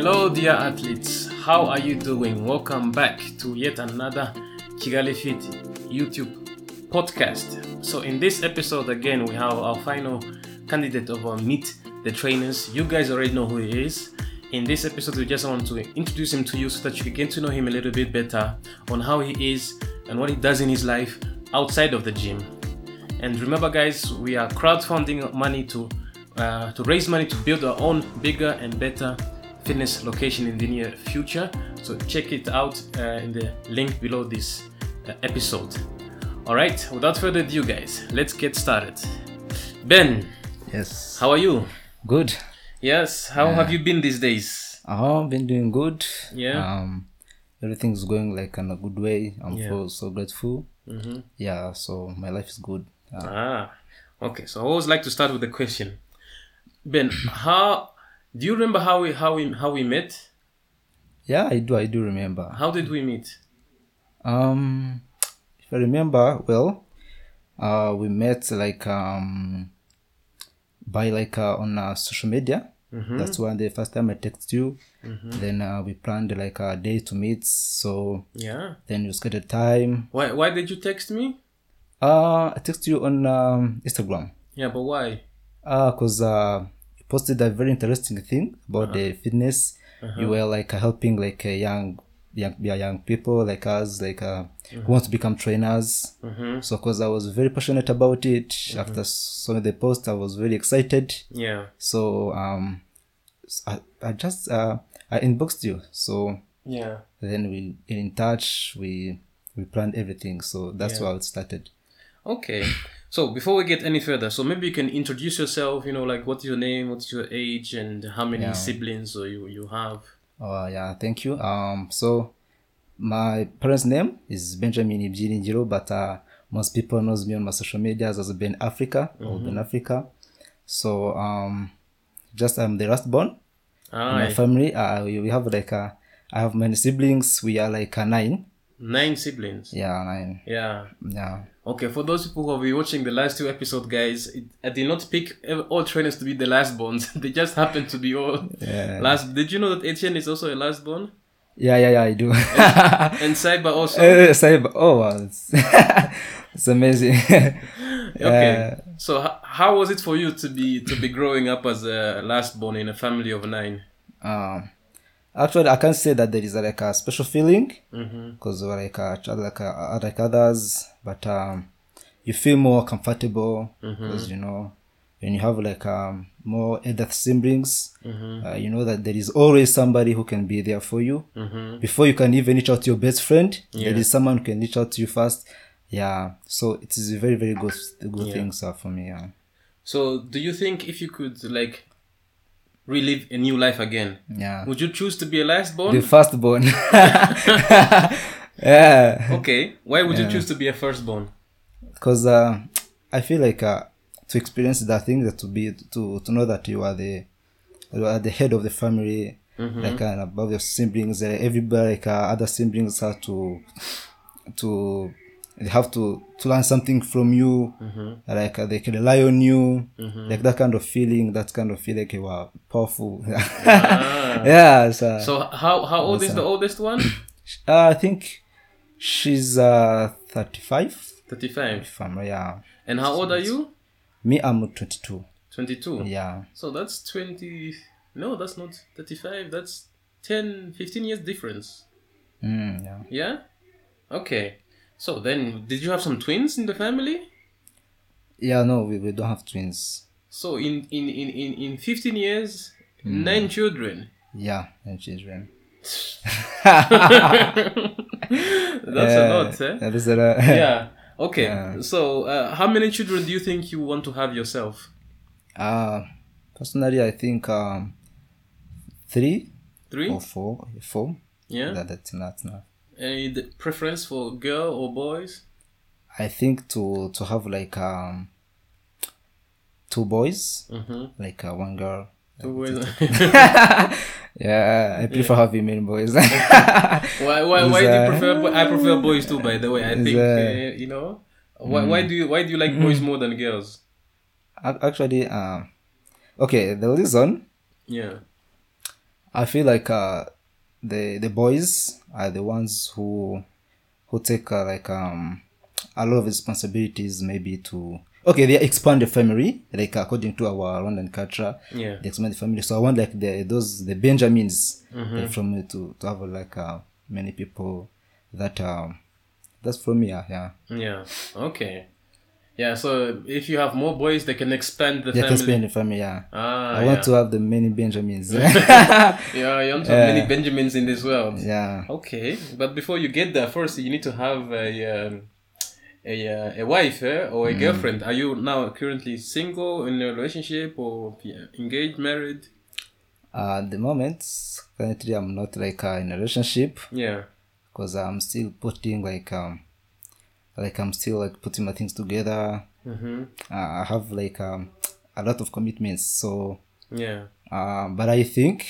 Hello, dear athletes. How are you doing? Welcome back to yet another Kigali Fit YouTube podcast. So, in this episode, again, we have our final candidate of our Meet the Trainers. You guys already know who he is. In this episode, we just want to introduce him to you so that you can get to know him a little bit better on how he is and what he does in his life outside of the gym. And remember, guys, we are crowdfunding money to uh, to raise money to build our own bigger and better fitness location in the near future. So check it out uh, in the link below this uh, episode. All right, without further ado, guys, let's get started. Ben, Yes. how are you? Good. Yes, how have you been these days? I've been doing good. Yeah. Um, everything's going like in a good way. I'm Yeah. so so grateful. Mhm. Yeah. So my life is good. Uh, Ah, okay. So I always like to start with the question, Ben. How do you remember how we how we how we met? yeah, I do. I do remember. How did we meet? Um, if I remember well, uh, we met like um by like uh, on uh, social media. Mhm. That's when the first time I texted you. Then uh, we planned like a day to meet. So Yeah. then you scheduled time. Why why did you text me? Uh, I texted you on um, Instagram. Yeah, but why? Uh, cause uh, posted a very interesting thing about the fitness. You were like uh, helping like uh, young, young, yeah, young people like us, like uh, who want to become trainers. Mm-hmm. So, cause I was very passionate about it. After saw the post, I was very excited. Yeah. So, um, i, I just uh, I inboxed you. So Yeah. then we in touch. We we planned everything. So that's Yeah. how it started. Okay. So before we get any further, so maybe you can introduce yourself. You know, like what's your name, what's your age, and how many Yeah. siblings or you you have. Oh yeah, thank you. Um, so my parents' name is Benjamin Ibyiringiro, but uh, most people knows me on my social medias as Ben Africa or Ben Africa. So um, just I'm the last born in my family. Uh, we, we have like uh, I have many siblings. We are like uh, nine. nine siblings. Yeah, nine. Yeah. Yeah. Okay, for those people who have been watching the last two episodes, guys, it, I did not pick all trainers to be the last borns. they just happen to be all Yeah. last. Did you know that Etienne is also a last born? Yeah, yeah, yeah. I do. And Saiba also. Uh, Saib- oh, wow, it's, it's amazing. okay. So h- how was it for you to be to be growing up as a last born in a family of nine? Um, actually, I can't say that there is uh, like a special feeling Mm-hmm. because we're like uh, ch- like uh, like others, but um, you feel more comfortable because you know when you have like um more elder siblings, uh, you know that there is always somebody who can be there for you Mm-hmm. before you can even reach out to your best friend. Yeah. There is someone who can reach out to you first. Yeah, so it is a very very good good Yeah. things uh, for me. Yeah. So do you think if you could like relive a new life again, Yeah. would you choose to be a last born? The firstborn. yeah. okay. Why would you choose to be a firstborn? because uh, I feel like uh, to experience that thing that to be to to know that you are the you are the head of the family, like uh, above your siblings. Uh, everybody, like uh, other siblings, have to to they have to to learn something from you. Like uh, they can rely on you, like that kind of feeling. That kind of feel like you are powerful. yeah. So, So how how old is the oldest one? uh, I think she's uh 35. Thirty-five. If yeah. And how old are you? Me, I'm 22. Twenty-two. Yeah. So that's 20. No, that's not 35. That's 10, 15 years difference. Mm, yeah. Yeah? Okay. So then, did you have some twins in the family? Yeah, no, we, we don't have twins. So in, in, in, in, in 15 years, nine children. Yeah, nine children. That's a lot, eh? That is a lot. Yeah. Okay. So, uh, how many children do you think you want to have yourself? Uh, personally, I think um, three Three? or four. Four. Yeah. That, that's not enough. Any preference for girl or boys? I think to to have like um two boys, Mm-hmm. like uh, one girl. Two boys. Yeah, I prefer having many boys. why? Why? Why do you uh, prefer? bo- I prefer boys too. By the way, I think uh, uh, you know. Why? Why do you? Why do you like boys more than girls? Actually, um, okay, the reason Yeah. I feel like uh, the the boys are the ones who who take uh, like um a lot of responsibilities maybe to okay they expand the family like according to our Rwandan culture Yeah. they expand the family so I want like the those the Benjamins Mm-hmm. like, from me to to have like uh, many people that um that's from me yeah yeah Yeah. Okay. Yeah. So if you have more boys, they can expand the yeah family. expand the family yeah Ah, I want yeah. to have the many Benjamins Yeah, you want to have many Benjamins in this world. yeah Okay, but before you get there, first you need to have a um, a, uh, a wife eh? or a Mm. girlfriend. Are you now currently single in a relationship or engaged, married? uh, at the moment currently I'm not like uh, in a relationship Yeah. because I'm still putting like um like I'm still like putting my things together. Mm-hmm. Uh, I have like um a lot of commitments. So, Yeah. uh, but I think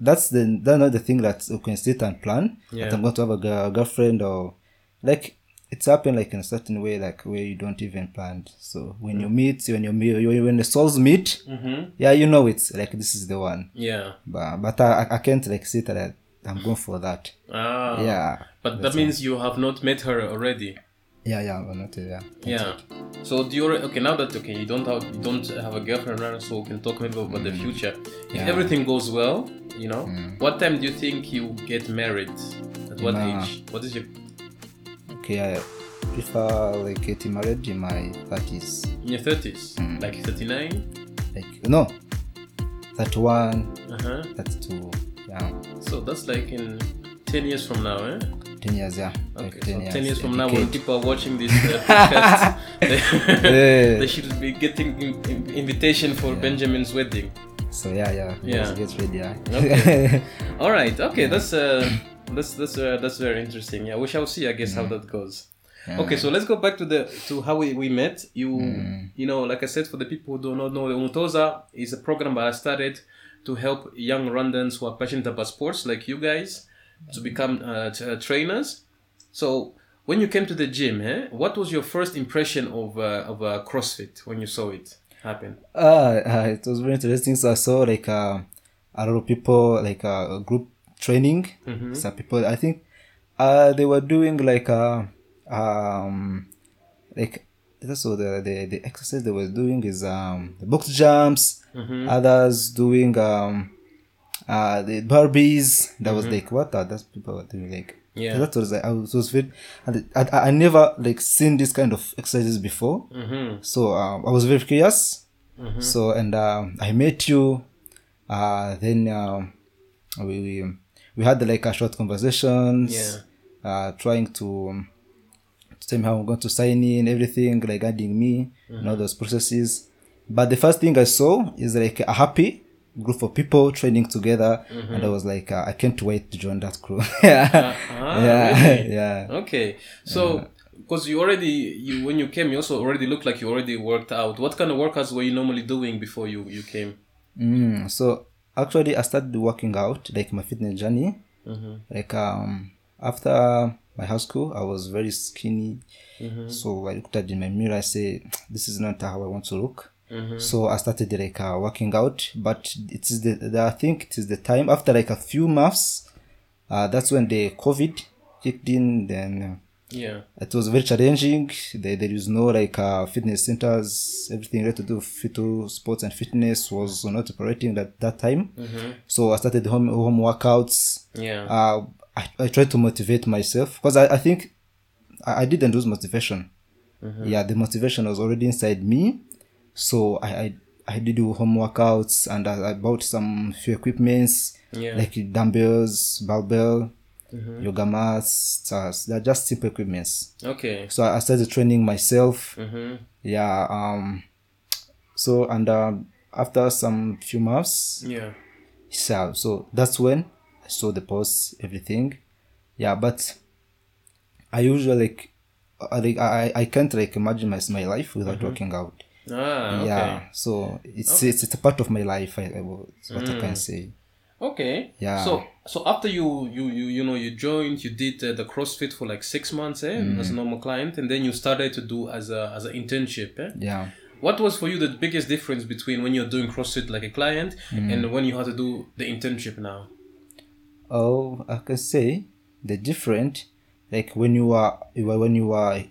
that's the that's not the thing that you can sit and plan. Yeah. That I'm going to have a, girl, girlfriend or like it's happened like in a certain way, like where you don't even plan. So when you meet, when you meet, when the souls meet, Mm-hmm. yeah, you know it's like this is the one. Yeah. But but I, I can't like sit that I'm going for that. Ah. Yeah. But that means you have not met her already. Yeah, yeah, I'm not yeah. Yeah. So do you alre- okay now that okay you don't have you don't have a girlfriend right now, so we can talk maybe about the future. If Yeah. everything goes well, you know, what time do you think you get married? At what Nah. age? What is your Okay, I prefer like getting married in my thirties. in your thirties? Like thirty nine? Like no, thirty one, Uh huh. thirty two, yeah, So that's like in ten years from now, eh? Ten years, yeah. Okay, like so 10 years from now, when people are watching this uh, podcast, they, Yeah. they should be getting in, in- invitation for Benjamin's wedding. So yeah, yeah, Yeah. Get ready, yeah. Okay. All right. Okay. That's uh, that's that's uh, that's very interesting. Yeah, we shall see. I guess how that goes. Okay, so let's go back to the to how we, we met. You you know, like I said, for the people who do not know, the Umutoza is a program that I started to help young Rwandans who are passionate about sports, like you guys, to become uh, t- uh, trainers. So when you came to the gym, eh, what was your first impression of uh, of uh, CrossFit when you saw it happen? Uh, it was very interesting. So I saw like uh, a lot of people like uh, group training. Mm-hmm. Some people, I think, uh, they were doing like uh, um, like that's what the, the the exercise they were doing is um the box jumps. Mm-hmm. Others doing um uh the burpees. That Mm-hmm. was like what are those people were doing like. Yeah. that was like I was, was very, and I, I, I never like seen this kind of exercises before. Mm-hmm. So um, I was very curious. So and um, I met you. Uh, then um, we, we we had like a short conversations. Yeah. Uh, trying to, um, to tell me how I'm going to sign in everything regarding me and all those processes. But the first thing I saw is like a happy group of people training together, and I was like, uh, I can't wait to join that crew. yeah, Ah, yeah, really? yeah. Okay, so because you already you when you came, you also already looked like you already worked out. What kind of workouts were you normally doing before you you came? Mm, so actually, I started working out like my fitness journey. Mm-hmm. Like um, after my high school, I was very skinny. Mm-hmm. So I looked at in my mirror. I say, "This is not how I want to look." Mm-hmm. So I started like uh, working out, but it is the, the I think it is the time after like a few months. Uh, that's when the COVID kicked in. Then uh, Yeah. it was very challenging. There, there is no like uh, fitness centers. Everything related to fit sports and fitness was not operating at that time. So I started home home workouts. Yeah. Uh, I, I tried to motivate myself because I, I think I, I didn't lose motivation. Yeah, the motivation was already inside me. So I I, I did do home workouts and I, I bought some few equipments Yeah. like dumbbells, barbell, yoga mats. Uh, they're just simple equipments. okay. So I started training myself. Mm-hmm. Yeah. Um. So and um, after some few months, Yeah. so so that's when I saw the posts, everything. Yeah, but I usually like I I I can't like imagine my my life without working out. Ah. Okay. Yeah, so it's it's it's a part of my life. I, I it's what I can say. Okay. Yeah. So so after you you you you know you joined, you did uh, the CrossFit for like six months, eh, Mm. as a normal client, and then you started to do as a as an internship, eh. Yeah. what was for you the biggest difference between when you're doing CrossFit like a client Mm. and when you had to do the internship now? Oh, I can say the different, like when you are you are- when you are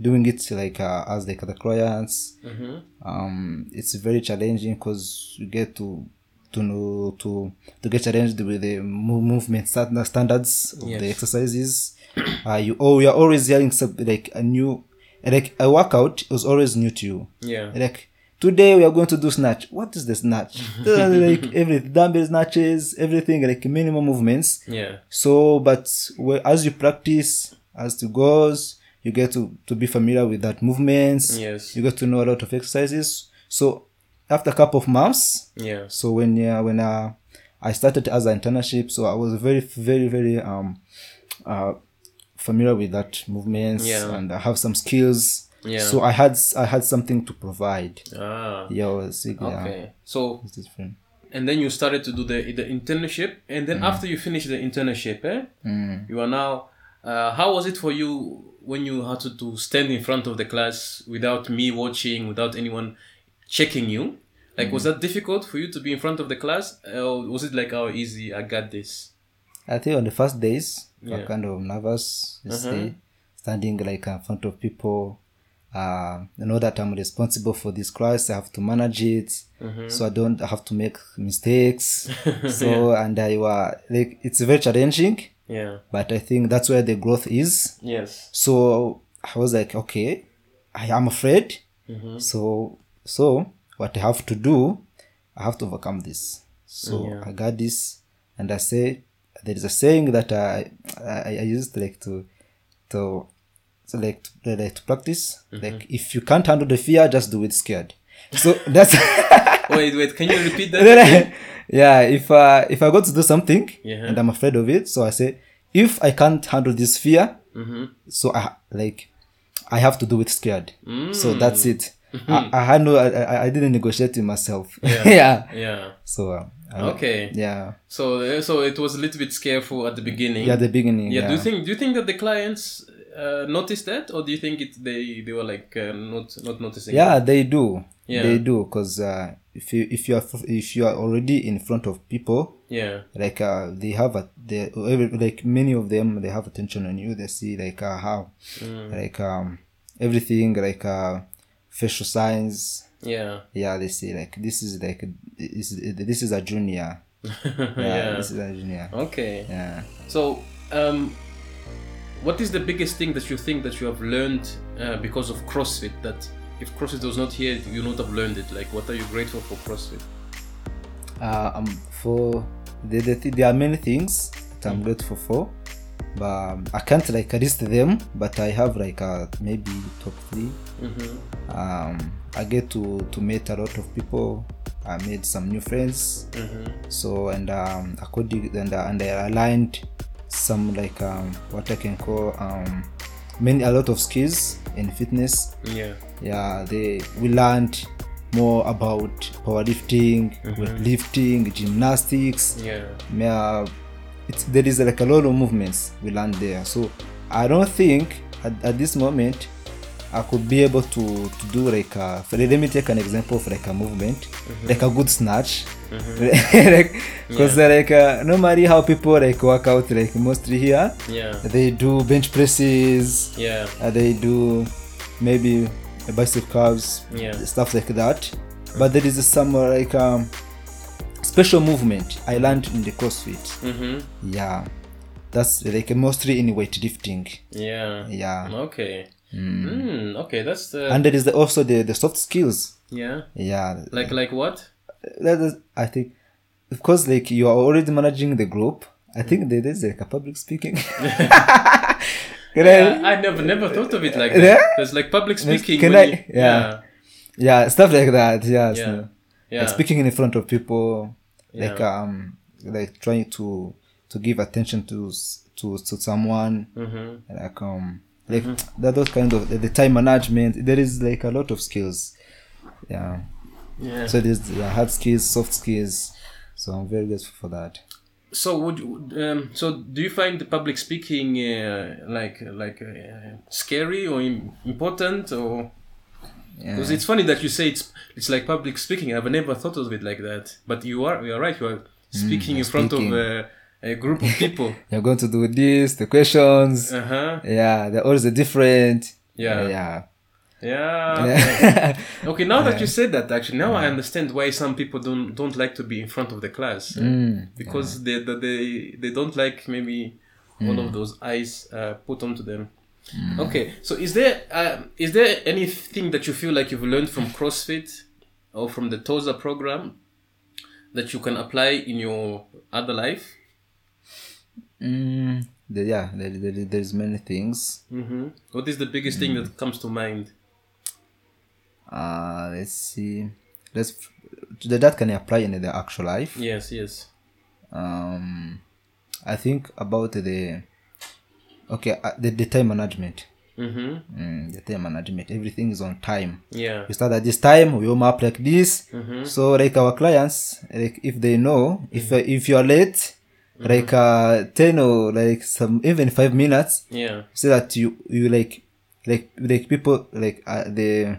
doing it like uh, as like the clients, Mm-hmm. um, it's very challenging because you get to to know to to get challenged with the mo- movement standards of Yes. the exercises. uh, you oh you are always hearing some, like a new like a workout is always new to you. Yeah. Like today we are going to do snatch. What is the snatch? Like every dumbbell snatches, everything like minimum movements. Yeah. So, but as you practice, as it goes, you get to, to be familiar with that movements. Yes. You get to know a lot of exercises. So, after a couple of months, Yeah. so when yeah when uh, I started as an internship, so I was very very very um uh familiar with that movements Yeah. and I have some skills. Yeah. So I had I had something to provide. Ah. Yeah, was, yeah, Okay. So it's different. and then you started to do the the internship and then after you finish the internship eh, Mm. you are now uh, how was it for you when you had to, to stand in front of the class without me watching without anyone checking you like was that difficult for you to be in front of the class or was it like oh easy i got this I think on the first days, I Yeah. was kind of nervous, you Uh-huh. see, standing like in front of people. Uh, I know that I'm responsible for this class. I have to manage it, Mm-hmm. so I don't have to make mistakes. so and I were like, it's very challenging, yeah but I think that's where the growth is. yes So I was like, okay, I am afraid. Mm-hmm. So so what I have to do, I have to overcome this. So Yeah. I got this, and I say there is a saying that I I, I used like to to so like to, like to practice Mm-hmm. like if you can't handle the fear, just do it scared. So that's wait wait can you repeat that yeah. If uh, if I got to do something Yeah. and I'm afraid of it, so I say if I can't handle this fear, mm-hmm. so I like I have to do it scared. So Mm. that's it. I, I had no, I, I, I didn't negotiate with myself. Yeah. Yeah. yeah So uh, okay yeah, so so it was a little bit scareful at the beginning yeah. at The beginning. yeah, Yeah. do you think do you think that the clients uh, noticed that or do you think it they they were like uh, not not noticing yeah, they do. Yeah. They do because uh, if you if you are if you are already in front of people, yeah like uh, they have a they every, like many of them they have attention on you. They see like uh, how Mm. like um everything like uh facial signs. yeah Yeah, they see like this is like this is, this is a junior. Yeah, yeah this is a junior. okay Yeah. so um what is the biggest thing that you think that you have learned uh, because of CrossFit that if CrossFit was not here you would not have learned it like what are you grateful for CrossFit uh, um, for the, the th- there are many things that I'm grateful for, but um, I can't like list them. But I have like uh, maybe top 3 mm-hmm. Um, I get to to meet a lot of people. I made some new friends. Mm-hmm. So and um, according and uh, and I aligned some like um, what I can call um, many a lot of skills in fitness. yeah Yeah, they we learned more about powerlifting, weightlifting, gymnastics. yeah Yeah, it's there is like a lot of movements we learned there. So I don't think at, at this moment I could be able to to do like a, for- let me take an example of like a movement, like a good snatch. like because like uh, normally how people like work out like mostly here yeah they do bench presses yeah uh, they do maybe bicep curls, Yeah. stuff like that. But there is some uh, like um, special movement I learned in the CrossFit. mm-hmm. Yeah, that's like mostly in weightlifting. yeah Yeah, okay mm. okay that's the and there is the, also the the soft skills. yeah Yeah, like like what that is, I think of course, like you are already managing the group. I think there is like a public speaking. Can I- I, never never thought of it like Yeah? that. There's like public speaking. Can I- you- yeah. yeah, stuff like that. Yeah, Yeah. so- yeah, like speaking in front of people like um like trying to to give attention to to to someone hmm like um like that those kind of the, time management there is like a lot of skills yeah yeah. so there's the hard skills soft skills so i'm very grateful for that So would um, so do you find the public speaking uh, like like uh, scary or important or Yeah. Because it's funny that you say it's it's like public speaking. I've never thought of it like that. But you are you are right. You are speaking in front Mm, speaking. of a, a group of people. You're going to do this, the questions. uh huh. Yeah, they're always different. Yeah. Yeah. Yeah. Yeah. Okay, now that you said that, actually, now I understand why some people don't don't like to be in front of the class Mm, because they, they they don't like maybe all of those eyes uh, put onto them. Okay, so is there uh, is there anything that you feel like you've learned from CrossFit or from the TOSA program that you can apply in your other life? Mm, the- yeah, there, there, there's many things. hmm What is the biggest thing that comes to mind? Uh, let's see. Let's that that can apply in the actual life. Yes, yes. Um, I think about the okay uh, the, the time management. Mm-hmm. Mm, the time management. Everything is on time. Yeah. We start at this time. We warm up like this. Mm-hmm. So like our clients, like if they know if uh, if you are late, like uh ten or like some even five minutes, Yeah. so that you you like like like people like uh, the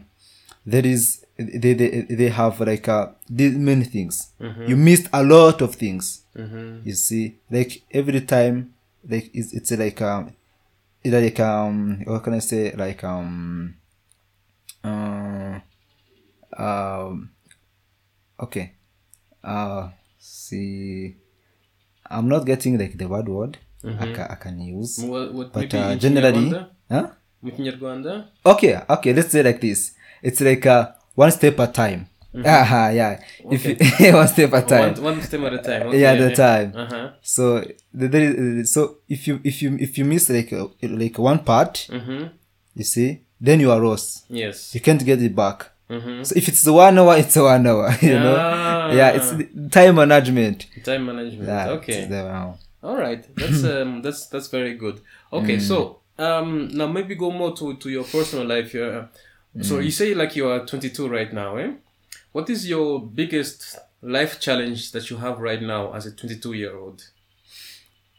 there is they they, they have like uh did many things. You missed a lot of things. Mm-hmm. you see like every time like it's, it's like um it's like um what can i say? Like um um um okay. Uh see i'm not getting like the word. Word I, can, I can use. What, what but uh, generally huh? With okay okay let's say like this. It's like uh, one step at a time Ah, yeah. If you, one step at a time. One, one step at a time. Okay, yeah the time. Uh-huh. so the, there is, so if you if you if you miss like uh, like one part Mm-hmm. you see then you are lost. Yes. you can't get it back Mm-hmm. so if it's one hour it's one hour you know Ah. yeah it's time management Time management. yeah okay. All right. That's um that's that's very good. Okay, Mm. so um now maybe go more to to your personal life here. So Mm. you say like you are 22 right now, eh? What is your biggest life challenge that you have right now as a 22 year old?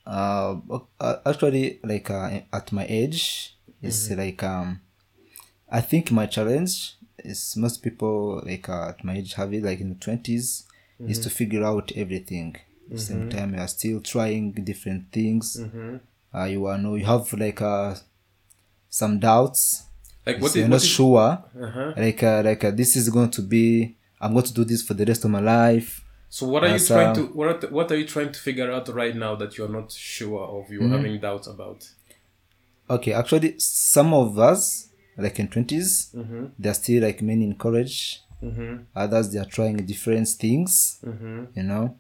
uh, uh, actually like uh, at my age it's like um i think my challenge is most people like uh, at my age have it like in the 20s is to figure out everything at the same time you are still trying different things Mm-hmm. uh, you are no you have like uh some doubts Like what so is, you're what not is sure uh-huh. like uh, like uh, this is going to be i'm going to do this for the rest of my life So what are you As, trying uh, to what are, what are you trying to figure out right now that you're not sure of you're Mm-hmm. having doubts about? okay actually some of us like in 20s Mm-hmm. they're still like many in college Mm-hmm. others they are trying different things Mm-hmm. you know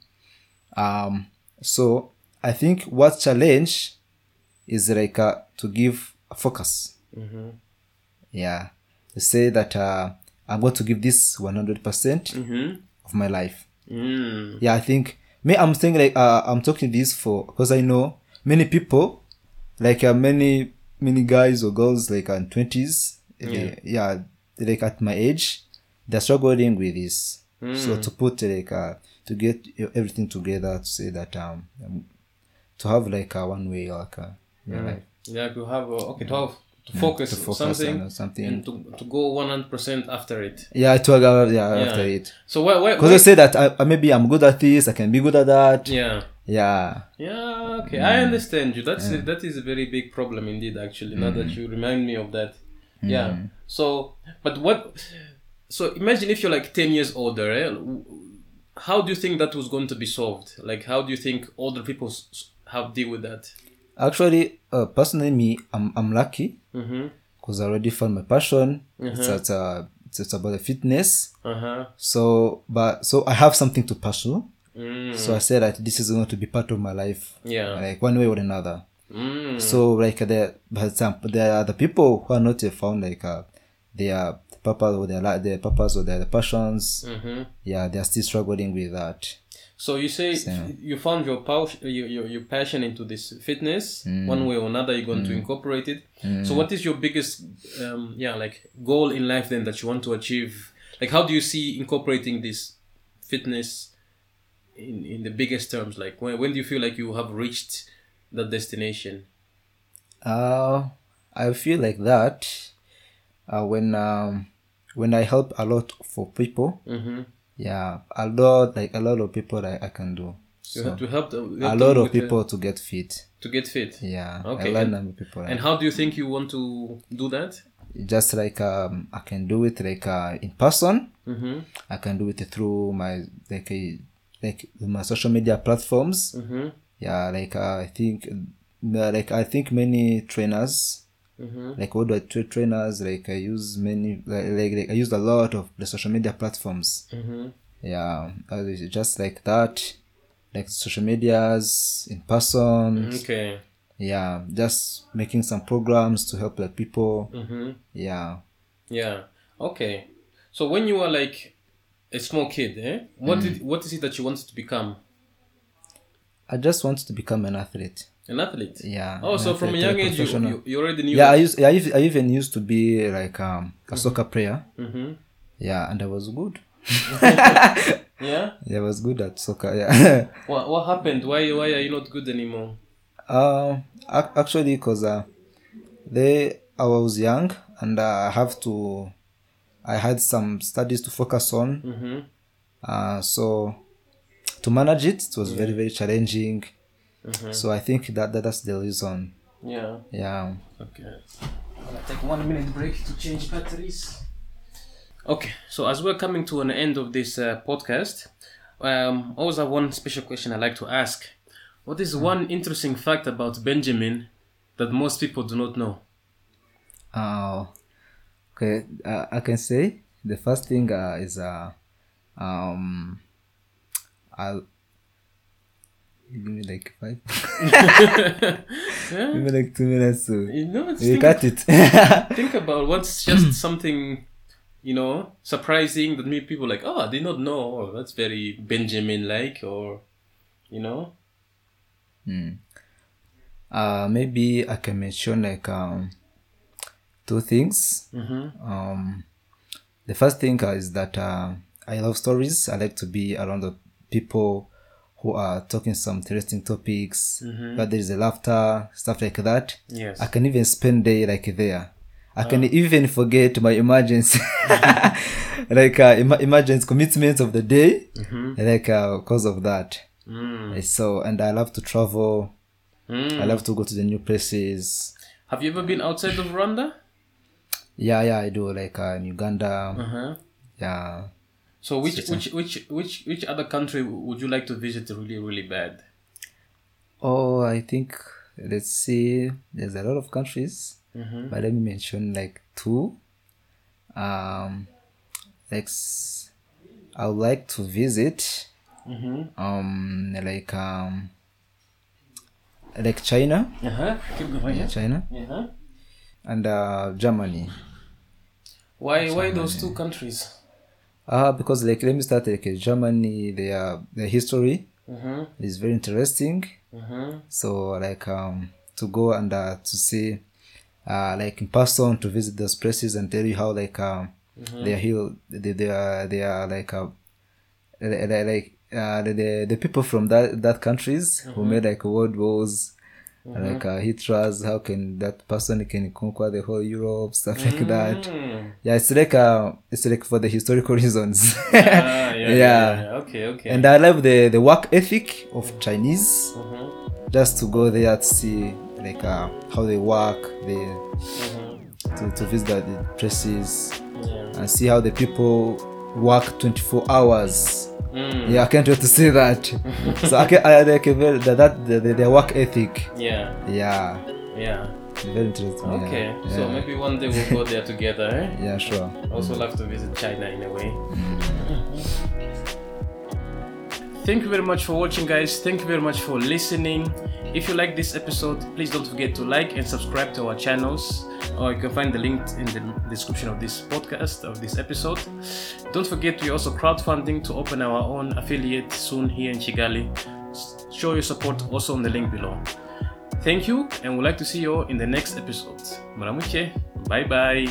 um so i think what challenge is like uh, to give a focus Mm-hmm. yeah to say that uh, i'm going to give this 100% Mm-hmm. of my life Mm. yeah i think me i'm saying like uh, i'm talking this for because i know many people like uh, many many guys or girls like in 20s they- yeah. like at my age they're struggling with this. So to put like uh, to get everything together to say that um, um to have like a one way like uh, yeah, like, Yeah, to have uh, okay to have to focus, to focus something, on something. and to, to go one hundred percent after it. yeah to uh, yeah, after it. So why because I say that I, I maybe I'm good at this I can be good at that. Yeah yeah yeah okay I understand you. That's a, that is a very big problem indeed. Actually, now that you remind me of that. Yeah. So but what? So imagine if you're like ten years older. Eh? How do you think that was going to be solved? Like how do you think older people have deal with that? Actually, uh, personally, me, I'm, I'm lucky Mm-hmm. because I already found my passion. It's, it's, uh, it's, about the fitness. Uh huh. So, but so I have something to pursue. Mm. So I said that this is going to be part of my life, Yeah. like one way or another. Mm. So, like, there, for example, there are the people who are not yet found like uh, their purpose or their their purpose or their passions. Mm-hmm. Yeah, they are still struggling with that. So you say you found your, pow- your, your your passion into this fitness one way or another. You're going to incorporate it. So what is your biggest um, yeah like goal in life then that you want to achieve? Like how do you see incorporating this fitness in in the biggest terms? Like when when do you feel like you have reached that destination? Uh, I feel like that uh, when um, when I help a lot for people, Mm-hmm. yeah, a lot like a lot of people I, I can do. You So, have to help, them, a lot of with the- people to get fit. to get fit. Yeah, Okay, I learn and- people. And how do you think you want to do that? just like um, I can do it like uh, in person. Mm-hmm. I can do it through my like a, like my social media platforms. Mm-hmm. Yeah, like uh, I think uh, like I think many trainers Mm-hmm. like what do I tra- trainers like I use many like, like, like I use a lot of the social media platforms. Mm-hmm. Yeah, uh, just like that, like social medias in person. Okay. Yeah, just making some programs to help the people. Mm-hmm. Yeah. Yeah. Okay. So when you were like a small kid, eh? What Mm. did what is it that you wanted to become? I just wanted to become an athlete. An athlete. Yeah. Oh, so from a young age, you, you, you already knew. yeah, I used I, used, I even used to be like um, a soccer player. Mm-hmm. Yeah, and I was good. Yeah. Yeah, I was good at soccer. Yeah. What what happened? Why why are you not good anymore? uh, actually, cause uh, they I was young and uh, I have to. I had some studies to focus on. Mm-hmm. Uh, so to manage it, it was very very challenging. Mm-hmm. So I think that, that that's the reason. Yeah. Yeah. Okay. I'm gonna take one minute break to change batteries. Okay, so as we're coming to an end of this uh, podcast, um, always have one special question I like to ask. What is one interesting fact about Benjamin that most people do not know? Uh, okay, uh, I can say the first thing uh, is uh, um, I'll give me like five, give me like two minutes to You know, you think, cut it. think about what's just something, you know, surprising that maybe people like, oh, I did not know. Oh, that's very Benjamin-like, or, you know. uh, maybe I can mention like um, two things. Mm-hmm. Um, the first thing uh, is that uh, I love stories. I like to be around the people who are talking some interesting topics, but there is a laughter, stuff like that. Yes. I can even spend day like there. I can even forget my emergency, like uh, em- emergency commitments of the day, like uh, because of that. Mm. So and I love to travel. Mm. I love to go to the new places. Have you ever been outside of Rwanda? Yeah, yeah, I do like uh, in Uganda. Uh-huh. Yeah. So which which which which which other country would you like to visit really really bad? Oh, I think let's see. There's a lot of countries, Mm-hmm. but let me mention like two. Um, like I would like to visit. Mm-hmm. Um, like um, like China, Uh-huh. Keep going. Yeah. China, Uh-huh. and uh, Germany. Why why those two countries? Uh, because like let me start like Germany. Their their history Mm-hmm. is very interesting. Mm-hmm. so like um to go and uh, to see uh like in person to visit those places and tell you how like um they are healed they, they are they are like uh li- li- like uh the, the the people from that that countries who made like world wars like uh, Hitler's how can that person can conquer the whole Europe stuff like that yeah it's like uh it's like for the historical reasons Ah, yeah, yeah, Yeah. yeah. Okay, okay. and I love the the work ethic of Chinese Mhm, just to go there to see like uh, how they work, they mhm. to, to visit the, places and see how the people work 24 hours. Mm. Yeah, I can't wait to see that. so I can I like a very that, that the, the, their work ethic. Yeah. Yeah, Yeah. very interesting. Okay. Yeah. So maybe one day we'll go there together. Eh? yeah, sure. I also love to visit China in a way. Thank you very much for watching, guys. Thank you very much for listening. If you like this episode, please don't forget to like and subscribe to our channels. Or you can find the link in the description of this podcast, of this episode. Don't forget, we're also crowdfunding to open our own affiliate soon here in Kigali. S- Show your support also on the link below. Thank you, and we'd like to see you all in the next episode. Muramuke. Bye bye.